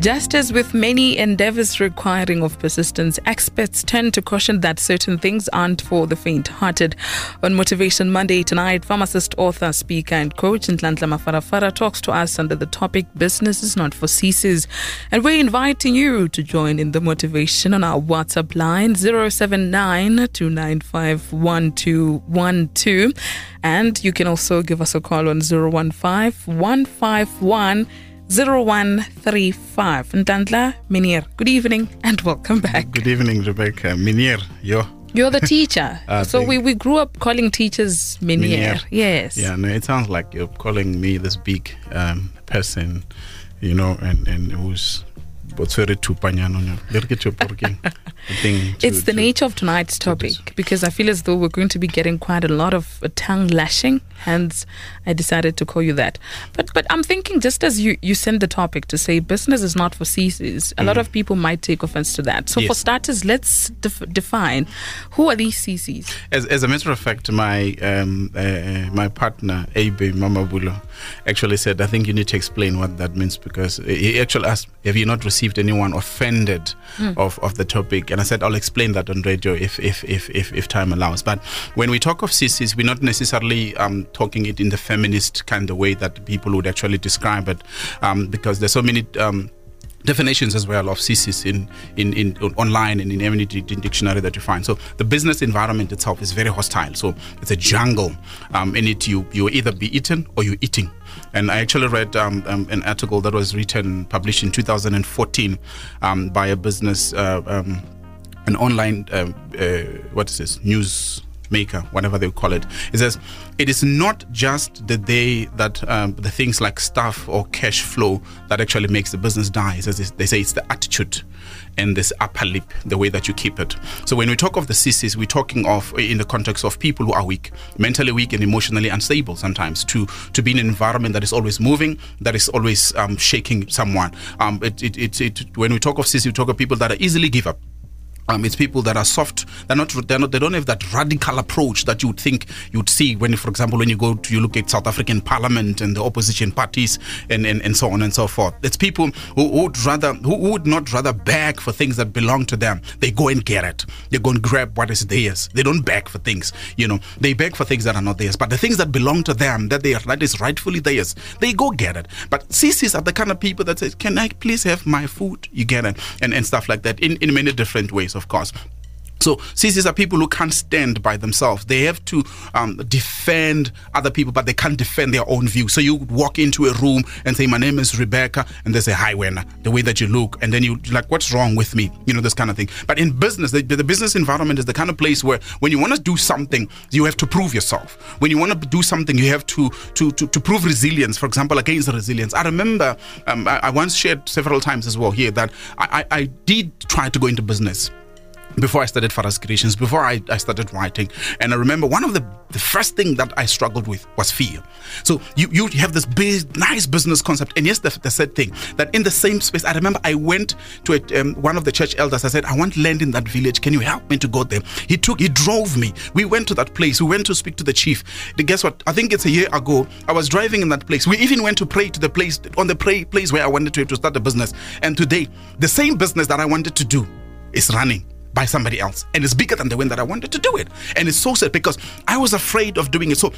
Just as with many endeavors requiring of persistence, experts tend to caution that certain things aren't for the faint-hearted. On Motivation Monday tonight, pharmacist, author, speaker, and coach Nhlanhla Mafarafara talks to us under the topic "Business is not for ceases," and we're inviting you to join in the motivation on our WhatsApp line 079 and you can also give us a call on 015 151 0135. Nhlanhla Minir, good evening and welcome back. Good evening, Rebecca. Minir, yo. You're the teacher. Ah, so we, we grew up calling teachers Minir. Minir. Yes. Yeah, no, it sounds like you're calling me this big um, person, you know, and, and who's what's very tupanyano. I think to- It's the nature of tonight's topic because I feel as though we're going to be getting quite a lot of uh, tongue lashing. Hence, I decided to call you that. But but I'm thinking just as you you send the topic to say business is not for CCs, a lot of people might take offense to that. So for Mm-hmm. Starters, let's def- define who are these CCs. As, as a matter of fact, my um, uh, my partner Abe Mamabolo actually said, I think you need to explain what that means because he actually asked, Have you not received anyone offended of, of the topic? And I said, I'll explain that on radio if if, if, if, if time allows. But when we talk of sissies, we're not necessarily um, talking it in the feminist kind of way that people would actually describe it um, because there's so many. Um, definitions as well of CCs in, in, in online and in any di- di- dictionary that you find. So the business environment itself is very hostile. So it's a jungle. Um, in it, you you either be eaten or you're eating. And I actually read um, um, an article that was written, published in 2014 um, by a business, uh, um, an online, uh, uh, what is this, news maker, whatever they call it. It says it is not just the day that um, the things like staff or cash flow that actually makes the business die. It says they say it's the attitude and this upper lip, the way that you keep it. So when we talk of the sissies, we're talking of in the context of people who are weak, mentally weak and emotionally unstable sometimes to to be in an environment that is always moving, that is always um, shaking someone. Um, it, it, it, it, when we talk of sissy, we talk of people that are easily give up. Um, it's people that are soft. They're not. They're not. They don't have that radical approach that you would think you'd see when, for example, when you go to you look at South African Parliament and the opposition parties and, and, and so on and so forth. It's people who, would rather who would not rather beg for things that belong to them. They go and get it. They go and grab what is theirs. They don't beg for things. You know, they beg for things that are not theirs. But the things that belong to them, that they are that is rightfully theirs, they go get it. But CCs are the kind of people that say, "Can I please have my food?" You get it, and and stuff like that in in many different ways, of course. So CCs are people who can't stand by themselves. They have to um, defend other people, but they can't defend their own view. So you walk into a room and say, "My name is Rebecca," and they say, "Hi, Wena," the way that you look, and then you you're like, "What's wrong with me?" You know this kind of thing. But in business, the, the business environment is the kind of place where when you want to do something, you have to prove yourself. When you want to do something, you have to to to, to prove resilience. For example, against resilience. I remember um, I, I once shared several times as well here that I, I, I did try to go into business before I started Faras Creations, before I, I started writing. And I remember one of the, the first thing that I struggled with was fear. So you, you have this big, nice business concept. And yes, the, the said thing that in the same space, I remember I went to a, um, one of the church elders. I said, I want land in that village. Can you help me to go there? He took, he drove me. We went to that place. We went to speak to the chief. The- Guess what? I think it's a year ago. I was driving in that place. We even went to pray to the place, on the pray, place where I wanted to, to start the business. And today, the same business that I wanted to do is running by somebody else and it's bigger than the one that I wanted to do it. And it's so sad because I was afraid of doing it. So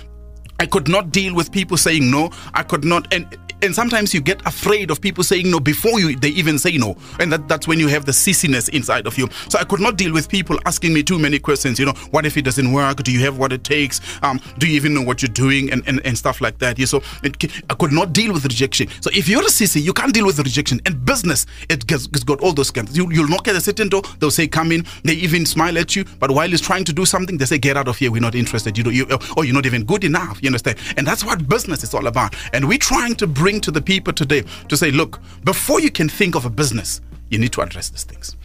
I could not deal with people saying no. I could not and and sometimes you get afraid of people saying no before you they even say no. And that, that's when you have the sissiness inside of you. So I could not deal with people asking me too many questions, you know, what if it doesn't work? Do you have what it takes? Um, do you even know what you're doing? And, and, and stuff like that. Yeah, so it, I could not deal with rejection. So if you're a sissy, you can't deal with rejection. And business, it gets, it's got all those kinds. You, you'll knock at a certain door, they'll say, come in. They even smile at you. But while he's trying to do something, they say, get out of here. We're not interested. You know, you, or you're not even good enough. You understand? And that's what business is all about. And we're trying to bring to the people today to say, look, before you can think of a business, you need to address these things.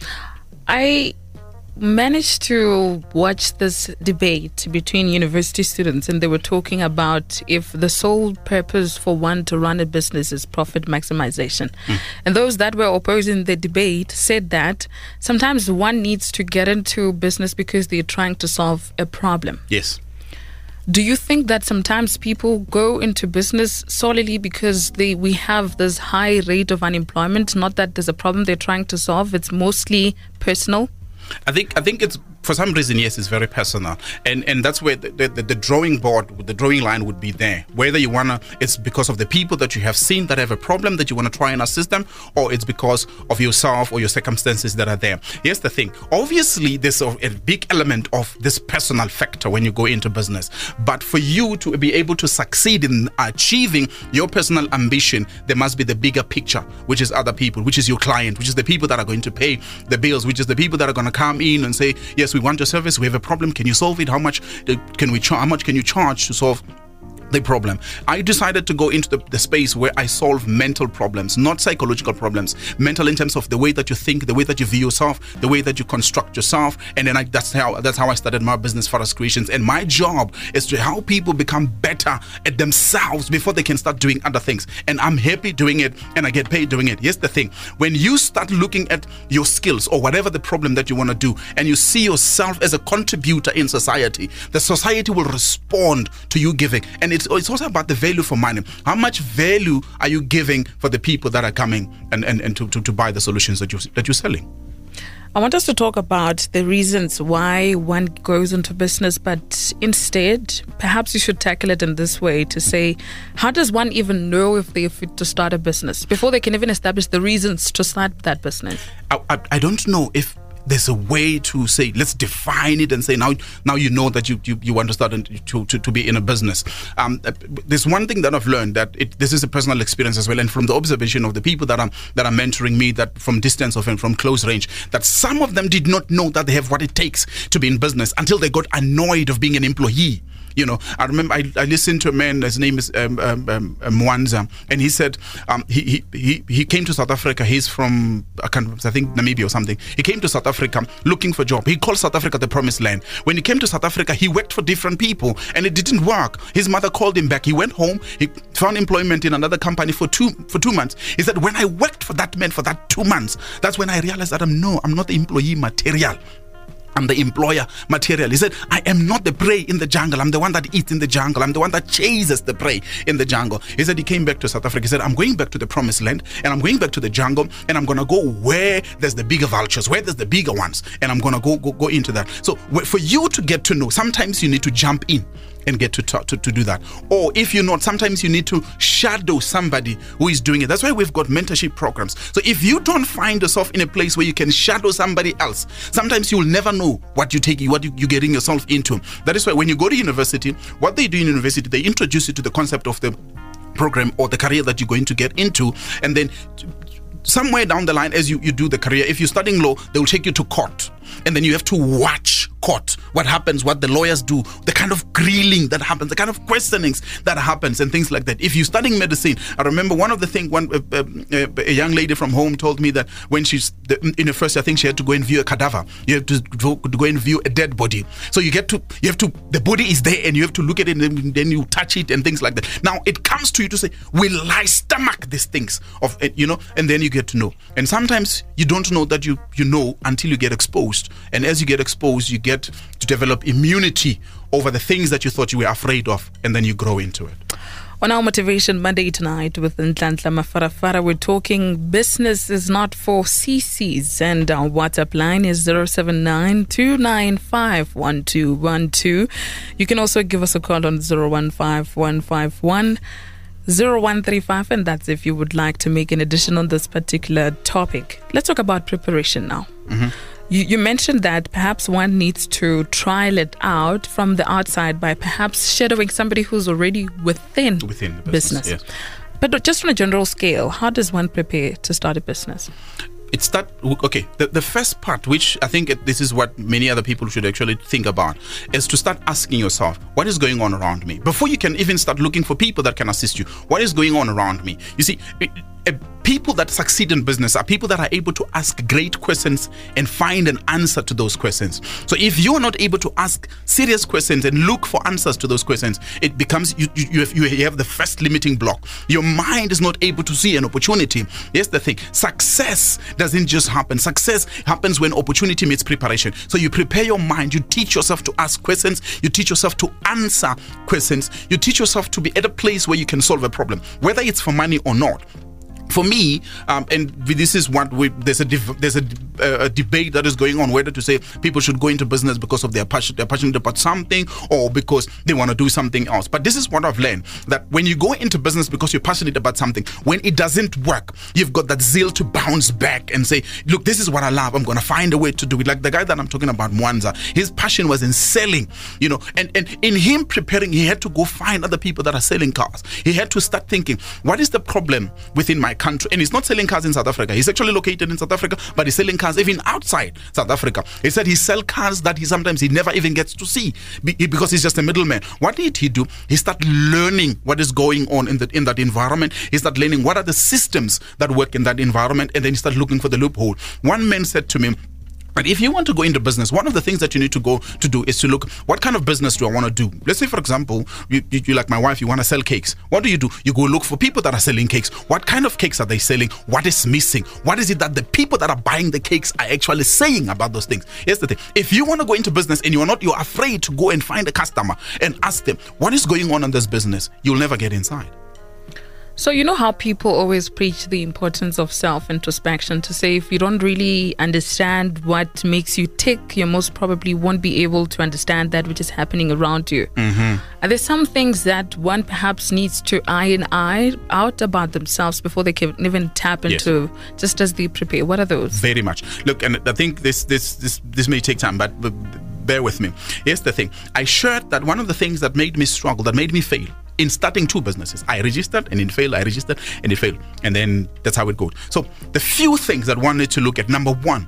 I managed to watch this debate between university students, and they were talking about if the sole purpose for one to run a business is profit maximization. Hmm. And those that were opposing the debate said that sometimes one needs to get into business because they're trying to solve a problem. Yes. Do you think that sometimes people go into business solely because they we have this high rate of unemployment? Not that there's a problem they're trying to solve. It's mostly personal. I think I think it's for some reason, yes, it's very personal, and and that's where the, the, the drawing board, the drawing line would be there. Whether you wanna, it's because of the people that you have seen that have a problem that you wanna try and assist them, or it's because of yourself or your circumstances that are there. Here's the thing: obviously, there's a, a big element of this personal factor when you go into business. But for you to be able to succeed in achieving your personal ambition, there must be the bigger picture, which is other people, which is your client, which is the people that are going to pay the bills, which is the people that are to come in and say, yes, we want your service. We have a problem. Can you solve it? How much uh, can we charge? How much can you charge to solve the problem. I decided to go into the, the, space where I solve mental problems, not psychological problems. Mental in terms of the way that you think, the way that you view yourself, the way that you construct yourself, and then I, that's how that's how I started my business, Forest Creations. And my job is to help people become better at themselves before they can start doing other things. And I'm happy doing it, and I get paid doing it. Here's the thing: when you start looking at your skills or whatever the problem that you want to do, and you see yourself as a contributor in society, the society will respond to you giving, and it's, it's also about the value for money. How much value are you giving for the people that are coming and, and, and to, to, to buy the solutions that, you, that you're selling? I want us to talk about the reasons why one goes into business, but instead, perhaps you should tackle it in this way to say, how does one even know if they're fit to start a business before they can even establish the reasons to start that business? I, I, I don't know if there's a way to say let's define it and say now now you know that you you, you understand to, to, to be in a business. Um, uh, there's one thing that I've learned that it, this is a personal experience as well. And from the observation of the people that are that are mentoring me that from distance or from close range that some of them did not know that they have what it takes to be in business until they got annoyed of being an employee you know, I remember I, I listened to a man. His name is um, um, um, um Mwanza, and he said um, he, he he came to South Africa. He's from I, can't, I think Namibia or something. He came to South Africa looking for a job. He called South Africa the promised land. When he came to South Africa, he worked for different people, and it didn't work. His mother called him back. He went home. He found employment in another company for two for two months. He said, when I worked for that man for that two months, that's when I realized that I'm no, I'm not employee material. I'm the employer material. He said, I am not the prey in the jungle. I'm the one that eats in the jungle. I'm the one that chases the prey in the jungle. He said he came back to South Africa. He said, I'm going back to the promised land and I'm going back to the jungle and I'm going to go where there's the bigger vultures, where there's the bigger ones. And I'm going to go, go, go into that. So for you to get to know, sometimes you need to jump in and get to, talk, to to do that. Or if you're not, sometimes you need to shadow somebody who is doing it. That's why we've got mentorship programs. So if you don't find yourself in a place where you can shadow somebody else, sometimes you'll never know what you take, what you, you're getting yourself into. That is why when you go to university, what they do in university, they introduce you to the concept of the program or the career that you're going to get into and then somewhere down the line as you, you do the career if you're studying law they will take you to court and then you have to watch court what happens what the lawyers do the kind of grilling that happens the kind of questionings that happens and things like that. If you're studying medicine i remember one of the things one uh, uh, a young lady from home told me that when she's in the first i think she had to go and view a cadaver. You have to go and view a dead body. So you get to you have to the body is there and you have to look at it and then you touch it and things like that. Now it comes to you to say will i stomach these things of you know? And then you get to know. And sometimes you don't know that you you know until you get exposed and as you get exposed you get to develop immunity over the things that you thought you were afraid of and then you grow into it on our Motivation Monday tonight with Nhlanhla Mafarafara, we're talking business is not for CCs. And our WhatsApp line is 079 You can also give us a call on 015 0135, and that's if you would like to make an addition on this particular topic. Let's talk about preparation now. Mm-hmm. You, you, mentioned that perhaps one needs to trial it out from the outside by perhaps shadowing somebody who's already within, within the business. business. Yes. But just on a general scale, how does one prepare to start a business? it's that okay the, the first part which i think this is what many other people should actually think about is to start asking yourself what is going on around me before you can even start looking for people that can assist you what is going on around me you see uh, people that succeed in business are people that are able to ask great questions and find an answer to those questions. So if you're not able to ask serious questions and look for answers to those questions, it becomes you you, have, you have the first limiting block. Your mind is not able to see an opportunity. Here's the thing: success doesn't just happen. Success happens when opportunity meets preparation. So you prepare your mind. You teach yourself to ask questions. You teach yourself to answer questions. You teach yourself to be at a place where you can solve a problem, whether it's for money or not for me, um, and this is what we, there's a there's a, uh, a, debate that is going on whether to say people should go into business because of their passion, they're passionate about something, or because they want to do something else. But this is what I've learned that when you go into business because you're passionate about something, when it doesn't work, you've got that zeal to bounce back and say, "Look, this is what I love. I'm going to find a way to do it." Like the guy that I'm talking about, Mwanza, his passion was in selling, you know, and and in him preparing, he had to go find other people that are selling cars. He had to start thinking, what is the problem within my country. And he's not selling cars in South Africa. He's actually located in South Africa, but he's selling cars even outside South Africa. He said he sell cars that he sometimes he never even gets to see because he's just a middleman. What did he do? He started learning what is going on in that in that environment. He started learning what are the systems that work in that environment, and then he started looking for the loophole. One man said to me but if you want to go into business, one of the things that you need to go to do is to look what kind of business do I want to do. Let's say, for example, you, you, you like my wife, you want to sell cakes. What do you do? You go look for people that are selling cakes. What kind of cakes are they selling? What is missing? What is it that the people that are buying the cakes are actually saying about those things? Here's the thing: if you want to go into business and you're not, you're afraid to go and find a customer and ask them what is going on in this business, you'll never get inside. So, you know how people always preach the importance of self introspection to say if you don't really understand what makes you tick, you most probably won't be able to understand that which is happening around you. Mm-hmm. Are there some things that one perhaps needs to iron out about themselves before they can even tap into yes. just as they prepare? What are those? Very much. Look, and I think this this this this may take time, but, but bear with me. Here's the thing I shared that one of the things that made me struggle, that made me fail, in starting two businesses. I registered and it failed, I registered and it failed. And then that's how it goes. So the few things that one needs to look at number one,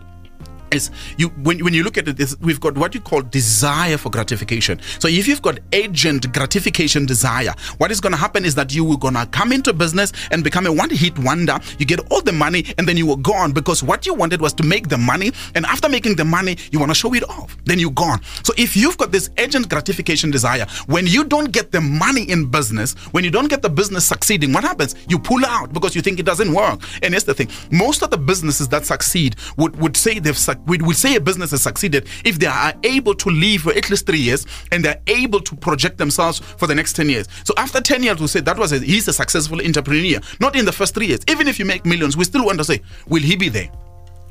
is you when, when you look at it we've got what you call desire for gratification. So if you've got agent gratification desire what is going to happen is that you are going to come into business and become a one hit wonder. You get all the money and then you were gone because what you wanted was to make the money and after making the money you want to show it off. Then you're gone. So if you've got this agent gratification desire when you don't get the money in business when you don't get the business succeeding what happens? You pull out because you think it doesn't work. And here's the thing. Most of the businesses that succeed would, would say they've succeeded we would say a business has succeeded if they are able to live for at least three years and they're able to project themselves for the next 10 years. So after 10 years, we say that was a, he's a successful entrepreneur. Not in the first three years. Even if you make millions, we still want to say, will he be there?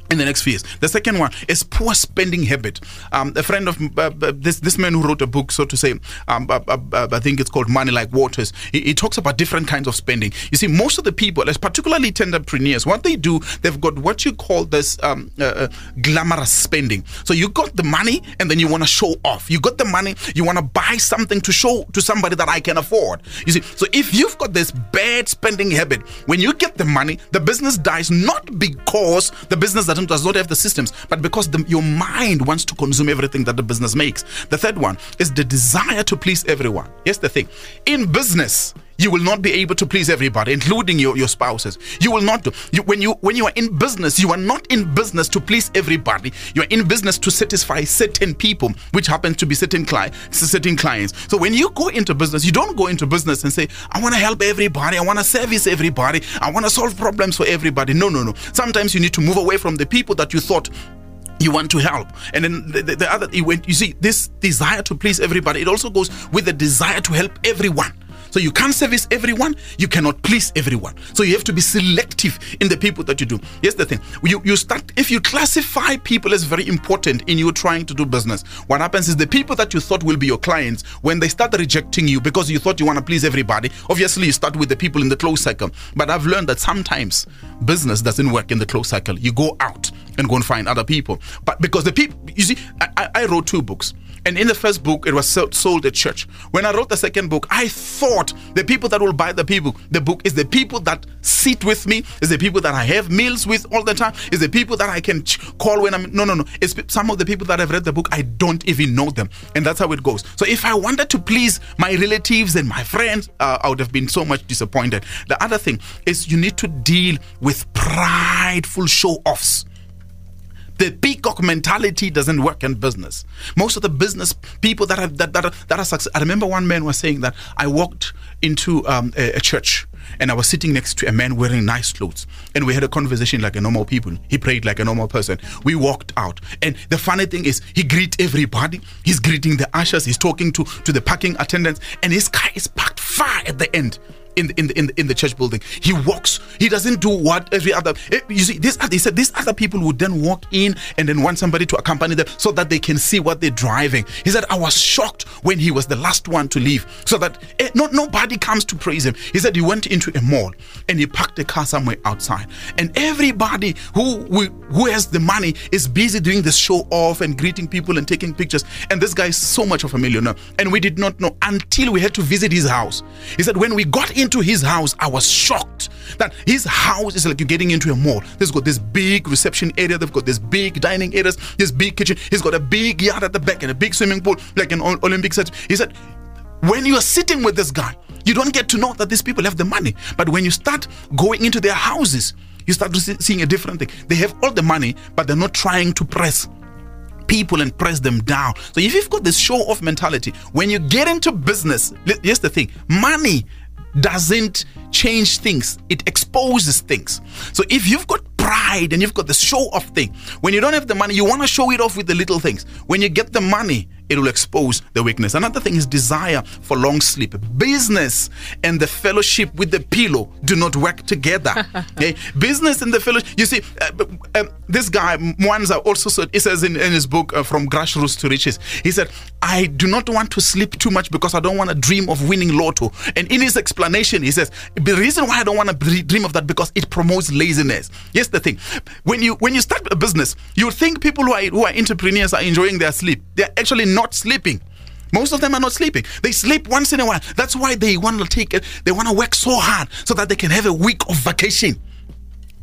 In the next few years. The second one is poor spending habit. Um, a friend of uh, uh, this this man who wrote a book, so to say, um, uh, uh, uh, I think it's called Money Like Waters. He, he, talks about different kinds of spending. You see, most of the people, particularly entrepreneurs, what they do, they've got what you call this um, uh, glamorous spending. So you got the money, and then you want to show off. You got the money, you want to buy something to show to somebody that I can afford. You see, so if you've got this bad spending habit, when you get the money, the business dies not because the business that does not have the systems, but because the, your mind wants to consume everything that the business makes. The third one is the desire to please everyone. Here's the thing in business, you will not be able to please everybody including your, your spouses. You will not do you, when you when you are in business you are not in business to please everybody. You are in business to satisfy certain people which happens to be certain clients certain clients. So when you go into business you don't go into business and say i want to help everybody i want to service everybody i want to solve problems for everybody. No no no. Sometimes you need to move away from the people that you thought you want to help. And then the, the, the other you see this desire to please everybody it also goes with the desire to help everyone so you can't service everyone, you cannot please everyone. So you have to be selective in the people that you do. Here's the thing. You, you start if you classify people as very important in you trying to do business, what happens is the people that you thought will be your clients, when they start rejecting you because you thought you want to please everybody, obviously you start with the people in the close circle. But I've learned that sometimes business doesn't work in the close circle. You go out and go and find other people. But because the people you see, I, I wrote two books. And in the first book, it was sold at church. When I wrote the second book, I thought the people that will buy the people, the book is the people that sit with me, is the people that I have meals with all the time, is the people that I can call when I'm no no no. It's some of the people that have read the book, I don't even know them. And that's how it goes. So if I wanted to please my relatives and my friends, uh, I would have been so much disappointed. The other thing is you need to deal with prideful show offs. The peacock mentality doesn't work in business. Most of the business people that are that that are, that are success. I remember one man was saying that I walked into um, a, a church and I was sitting next to a man wearing nice clothes, and we had a conversation like a normal people. He prayed like a normal person. We walked out, and the funny thing is, he greet everybody. He's greeting the ushers. He's talking to to the parking attendants, and his car is parked far at the end in the, in the, in the, in the church building. He walks. He doesn't do what every other. Eh, you see, this they said these other people would then walk in and then want somebody to accompany them so that they can see what they're driving. He said, I was shocked when he was the last one to leave, so that eh, not nobody comes to praise him. He said he went into a mall and he parked the car somewhere outside, and everybody who who has the money is busy doing the show off and greeting people and taking pictures. And this guy is so much of a millionaire, and we did not know until we had to visit his house. He said when we got in into his house, I was shocked that his house is like you're getting into a mall. There's got this big reception area, they've got this big dining areas, this big kitchen. He's got a big yard at the back and a big swimming pool, like an Olympic set. He said, when you are sitting with this guy, you don't get to know that these people have the money. But when you start going into their houses, you start seeing a different thing. They have all the money, but they're not trying to press people and press them down. So if you've got this show off mentality, when you get into business, here's the thing money doesn't change things, it exposes things. So if you've got pride and you've got the show off thing, when you don't have the money, you want to show it off with the little things. When you get the money, it will expose the weakness. Another thing is desire for long sleep. Business and the fellowship with the pillow do not work together. okay? Business and the fellowship. You see, uh, uh, this guy Mwanza also said. He says in, in his book uh, "From Grassroots to Riches," he said, "I do not want to sleep too much because I don't want to dream of winning lotto." And in his explanation, he says, "The reason why I don't want to dream of that because it promotes laziness." Yes, the thing when you when you start a business, you think people who are who are entrepreneurs are enjoying their sleep. They're actually not sleeping. Most of them are not sleeping. They sleep once in a while. That's why they want to take it. They want to work so hard so that they can have a week of vacation.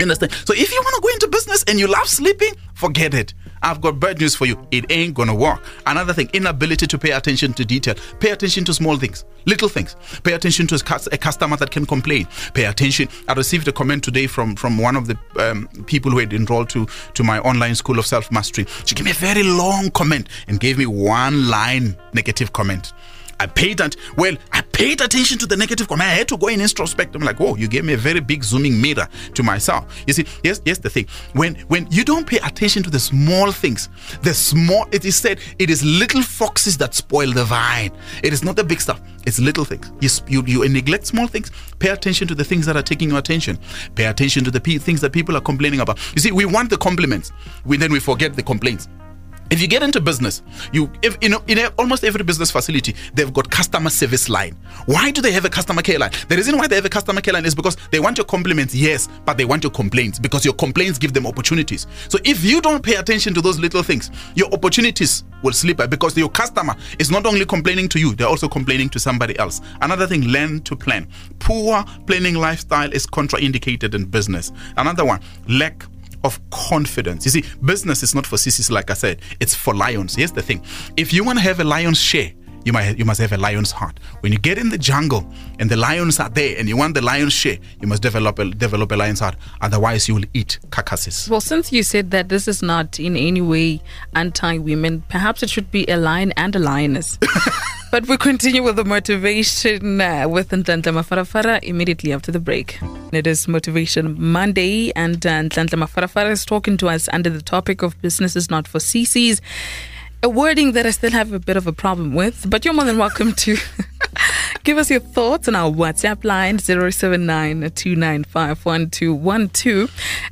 Understand? So if you want to go into business and you love sleeping, forget it. I've got bad news for you. It ain't gonna work. Another thing, inability to pay attention to detail. Pay attention to small things, little things. Pay attention to a customer that can complain. Pay attention. I received a comment today from from one of the um, people who had enrolled to to my online school of self mastery. She gave me a very long comment and gave me one line negative comment. I paid and well, I paid attention to the negative comment. I had to go in introspect. I'm like, oh, you gave me a very big zooming mirror to myself. You see, yes, yes, the thing. When when you don't pay attention to the small things, the small it is said it is little foxes that spoil the vine. It is not the big stuff. It's little things. You, you, you neglect small things. Pay attention to the things that are taking your attention. Pay attention to the things that people are complaining about. You see, we want the compliments. We then we forget the complaints. If you get into business, you if you know in a, almost every business facility they've got customer service line. Why do they have a customer care line? The reason why they have a customer care line is because they want your compliments, yes, but they want your complaints because your complaints give them opportunities. So if you don't pay attention to those little things, your opportunities will slip because your customer is not only complaining to you, they're also complaining to somebody else. Another thing, learn to plan. Poor planning lifestyle is contraindicated in business. Another one, lack of confidence. You see, business is not for sissies, like I said, it's for lions. Here's the thing if you want to have a lion's share, you might you must have a lion's heart. When you get in the jungle and the lions are there and you want the lion's share, you must develop a develop a lion's heart. Otherwise, you will eat carcasses. Well, since you said that this is not in any way anti-women, perhaps it should be a lion and a lioness. but we continue with the motivation uh, with Nhlanhla Mafarafara immediately after the break. It is Motivation Monday, and uh, Mafarafara is talking to us under the topic of business is not for CCs a wording that I still have a bit of a problem with, but you're more than welcome to give us your thoughts on our WhatsApp line 079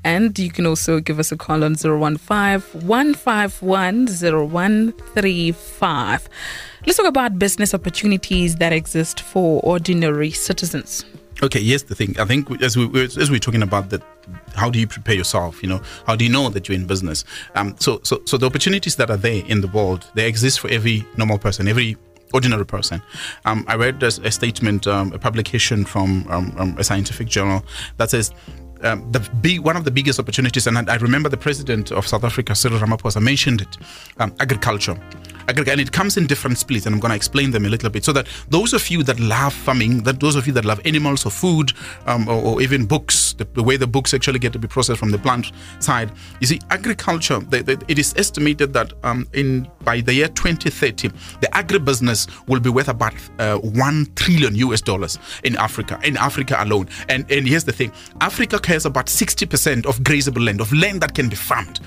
And you can also give us a call on 015 151 Let's talk about business opportunities that exist for ordinary citizens. Okay, yes, the thing. I think as we as we're talking about that, how do you prepare yourself? You know, how do you know that you're in business? Um, so so so the opportunities that are there in the world, they exist for every normal person, every ordinary person. Um, I read a, a statement, um, a publication from um, um, a scientific journal that says um, the big, one of the biggest opportunities, and I, I, remember the president of South Africa, Cyril Ramaphosa, mentioned it: um, agriculture. And it comes in different splits, and I'm going to explain them a little bit so that those of you that love farming, that those of you that love animals or food, um, or, or, even books, the, the, way the books actually get to be processed from the plant side, you see, agriculture. The, the, it is estimated that um, in by the year 2030, the agribusiness will be worth about uh, one trillion US dollars in Africa, in Africa alone. And and here's the thing: Africa has about 60% of grazable land, of land that can be farmed.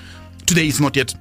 Today, it's not yet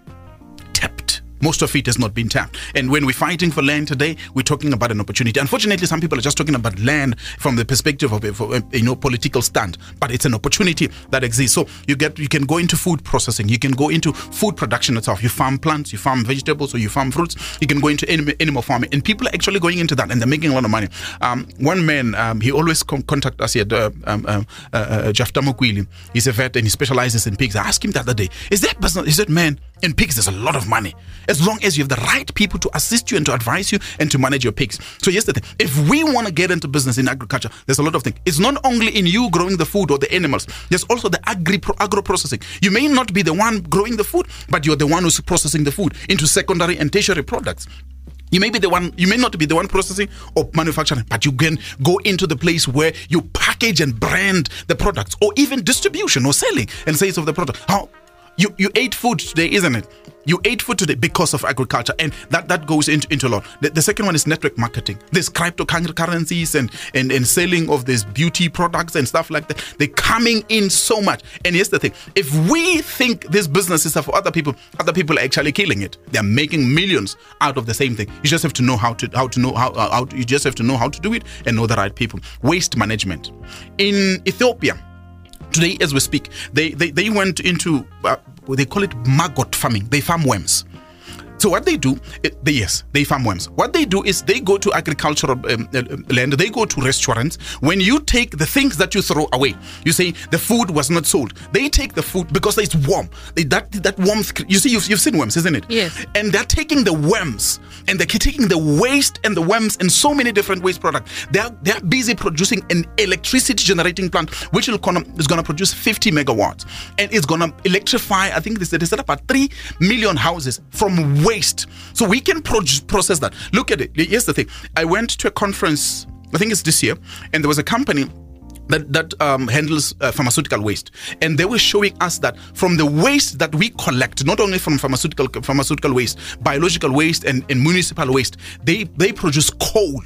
most of it has not been tapped. And when we're fighting for land today, we're talking about an opportunity. Unfortunately, some people are just talking about land from the perspective of a, you know political stand, but it's an opportunity that exists. So you get you can go into food processing, you can go into food production itself. You farm plants, you farm vegetables, or you farm fruits. You can go into animal, animal farming, and people are actually going into that, and they're making a lot of money. Um, one man, um, he always con- contact us here, uh, um, uh, uh, uh, Jafta Mokwili. He's a vet and he specializes in pigs. I asked him the other day, is that business? Is that man in pigs? There's a lot of money as long as you have the right people to assist you and to advise you and to manage your pigs. So thing: if we want to get into business in agriculture, there's a lot of things. It's not only in you growing the food or the animals. There's also the agri agro processing. You may not be the one growing the food, but you're the one who's processing the food into secondary and tertiary products. You may be the one, you may not be the one processing or manufacturing, but you can go into the place where you package and brand the products or even distribution or selling and sales of the product. How you, you ate food today, isn't it? You ate food today because of agriculture, and that, that goes into, into a lot. The, the second one is network marketing. There's cryptocurrencies and, and, and selling of these beauty products and stuff like that. They're coming in so much. And here's the thing if we think these businesses are for other people, other people are actually killing it. They're making millions out of the same thing. You just have to know how to how to know how, uh, how you just have to know how to do it and know the right people. Waste management. In Ethiopia, today as we speak, they they, they went into uh, they call it maggot farming. They farm worms. So what they do, they, yes, they farm worms. What they do is they go to agricultural um, uh, land, they go to restaurants. When you take the things that you throw away, you say the food was not sold. They take the food because it's warm. They, that that warmth, you see, you've, you've seen worms, isn't it? Yes. And they're taking the worms and they're taking the waste and the worms and so many different waste products. They're they're busy producing an electricity generating plant which is gonna is gonna produce 50 megawatts and it's gonna electrify. I think they said, they said about three million houses from waste. So we can pro- process that. Look at it. Here's the thing. I went to a conference. I think it's this year, and there was a company that that um, handles uh, pharmaceutical waste, and they were showing us that from the waste that we collect, not only from pharmaceutical pharmaceutical waste, biological waste, and, and municipal waste, they they produce coal.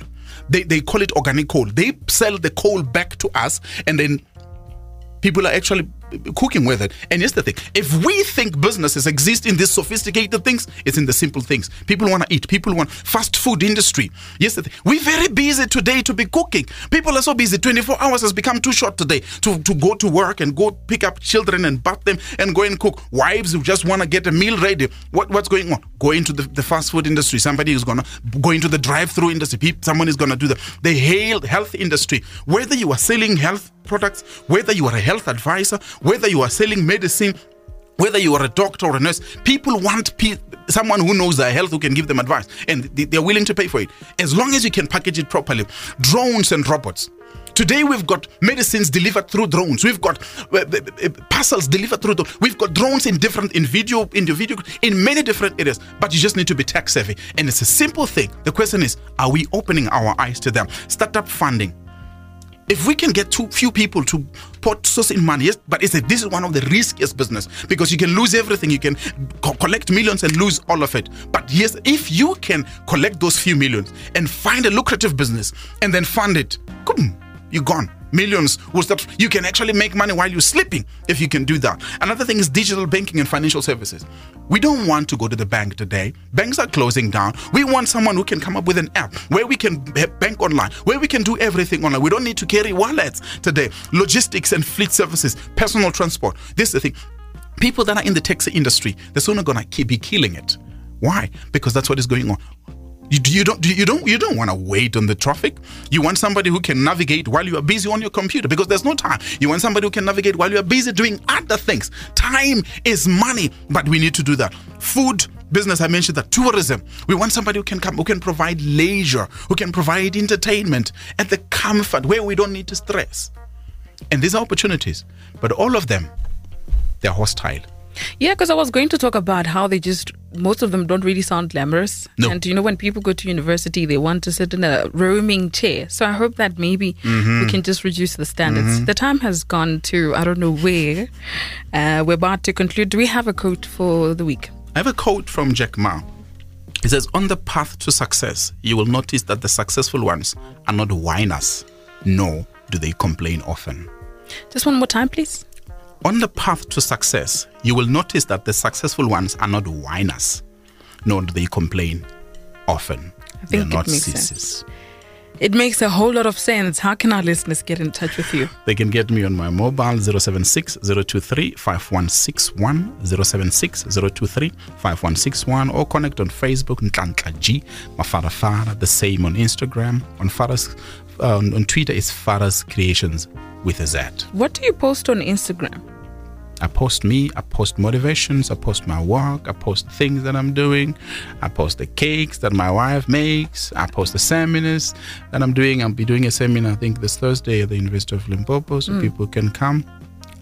They, they call it organic coal. They sell the coal back to us, and then people are actually cooking with it. And here's the thing if we think businesses exist in these sophisticated things, it's in the simple things. People want to eat, people want fast food industry. Yes, we're very busy today to be cooking. People are so busy. 24 hours has become too short today to, to go to work and go pick up children and bath them and go and cook. Wives who just want to get a meal ready. What, what's going on? Go into the, the fast food industry. Somebody is going to go into the drive through industry. Someone is going to do the, the health industry. Whether you are selling health products, whether you are a health advisor, whether you are selling medicine, whether you are a doctor or a nurse, people want pe- someone who knows their health who can give them advice and they're willing to pay for it. As long as you can package it properly. Drones and robots. Today we've got medicines delivered through drones. We've got uh, uh, uh parcels delivered through drones. We've got drones in different in video in the video in many different areas. But you just need to be tech savvy, and it's a simple thing. The question is, are we opening our eyes to them? Startup funding if we can get too few people to put source in money, yes, but it's a, this is one of the riskiest business because you can lose everything. You can co- collect millions and lose all of it. But yes, if you can collect those few millions and find a lucrative business and then fund it, boom, you're gone millions will start you can actually make money while you're sleeping if you can do that. Another thing is digital banking and financial services. We don't want to go to the bank today. Banks are closing down. We want someone who can come up with an app where we can bank online where we can do everything online. We don't need to carry wallets today. Logistics and fleet services personal transport. This is the thing. People that are in the taxi industry they're soon gonna be killing it. Why? Because that's what is going on You, you don't you don't you don't want to wait on the traffic. You want somebody who can navigate while you are busy on your computer because there's no time. You want somebody who can navigate while you are busy doing other things. Time is money, but we need to do that. Food business, I mentioned that tourism. We want somebody who can come, who can provide leisure, who can provide entertainment and the comfort where we don't need to stress. And these are opportunities, but all of them, they're hostile. Yeah, because I was going to talk about how they just most of them don't really sound glamorous. No. And you know, when people go to university, they want to sit in a roaming chair. So I hope that maybe Mm-hmm. we can just reduce the standards. The time has gone to I don't know where. Uh, we're about to conclude. Do we have a quote for the week? I have a quote from Jack Ma. He says, On the path to success, you will notice that the successful ones are not whiners, nor do they complain often. Just one more time, please. On the path to success, you will notice that the successful ones are not whiners, nor do they complain often. I think They're it not makes sissies. sense. It makes a whole lot of sense. How can our listeners get in touch with you? They can get me on my mobile 076 023 5161 076 023 5161 or connect on Facebook Nhlanhla G Mafara Fara the same on Instagram on Fara's uh, on, on Twitter is Fara's Creations with a Z. What do you post on Instagram? I post me, I post motivations, I post my work, I post things that I'm doing, I post the cakes that my wife makes, I post the seminars that I'm doing. I'll be doing a seminar, I think, this Thursday at the University of Limpopo, so hmm. people can come.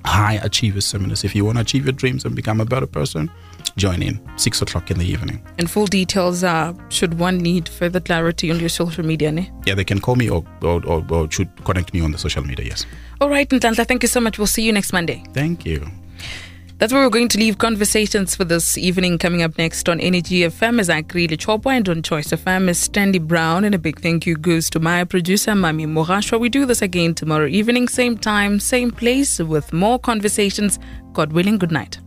High Achievers Seminars. If you want to achieve your dreams and become a better person, join in. Six o'clock in the evening. And full details are should one need further clarity on your social media, ne? Yeah, they can call me or, or, or, or should connect me on the social media, yes. All right, Nhlanhla, thank you so much. We'll see you next Monday. Thank you. That's where we're going to leave conversations for this evening. Coming up next on Energy FM is Akri Chopwa and on Choice FM is Stanley Brown. And a big thank you goes to my producer, Mami Morashwa. We do this again tomorrow evening, same time, same place, with more conversations. God willing, good night.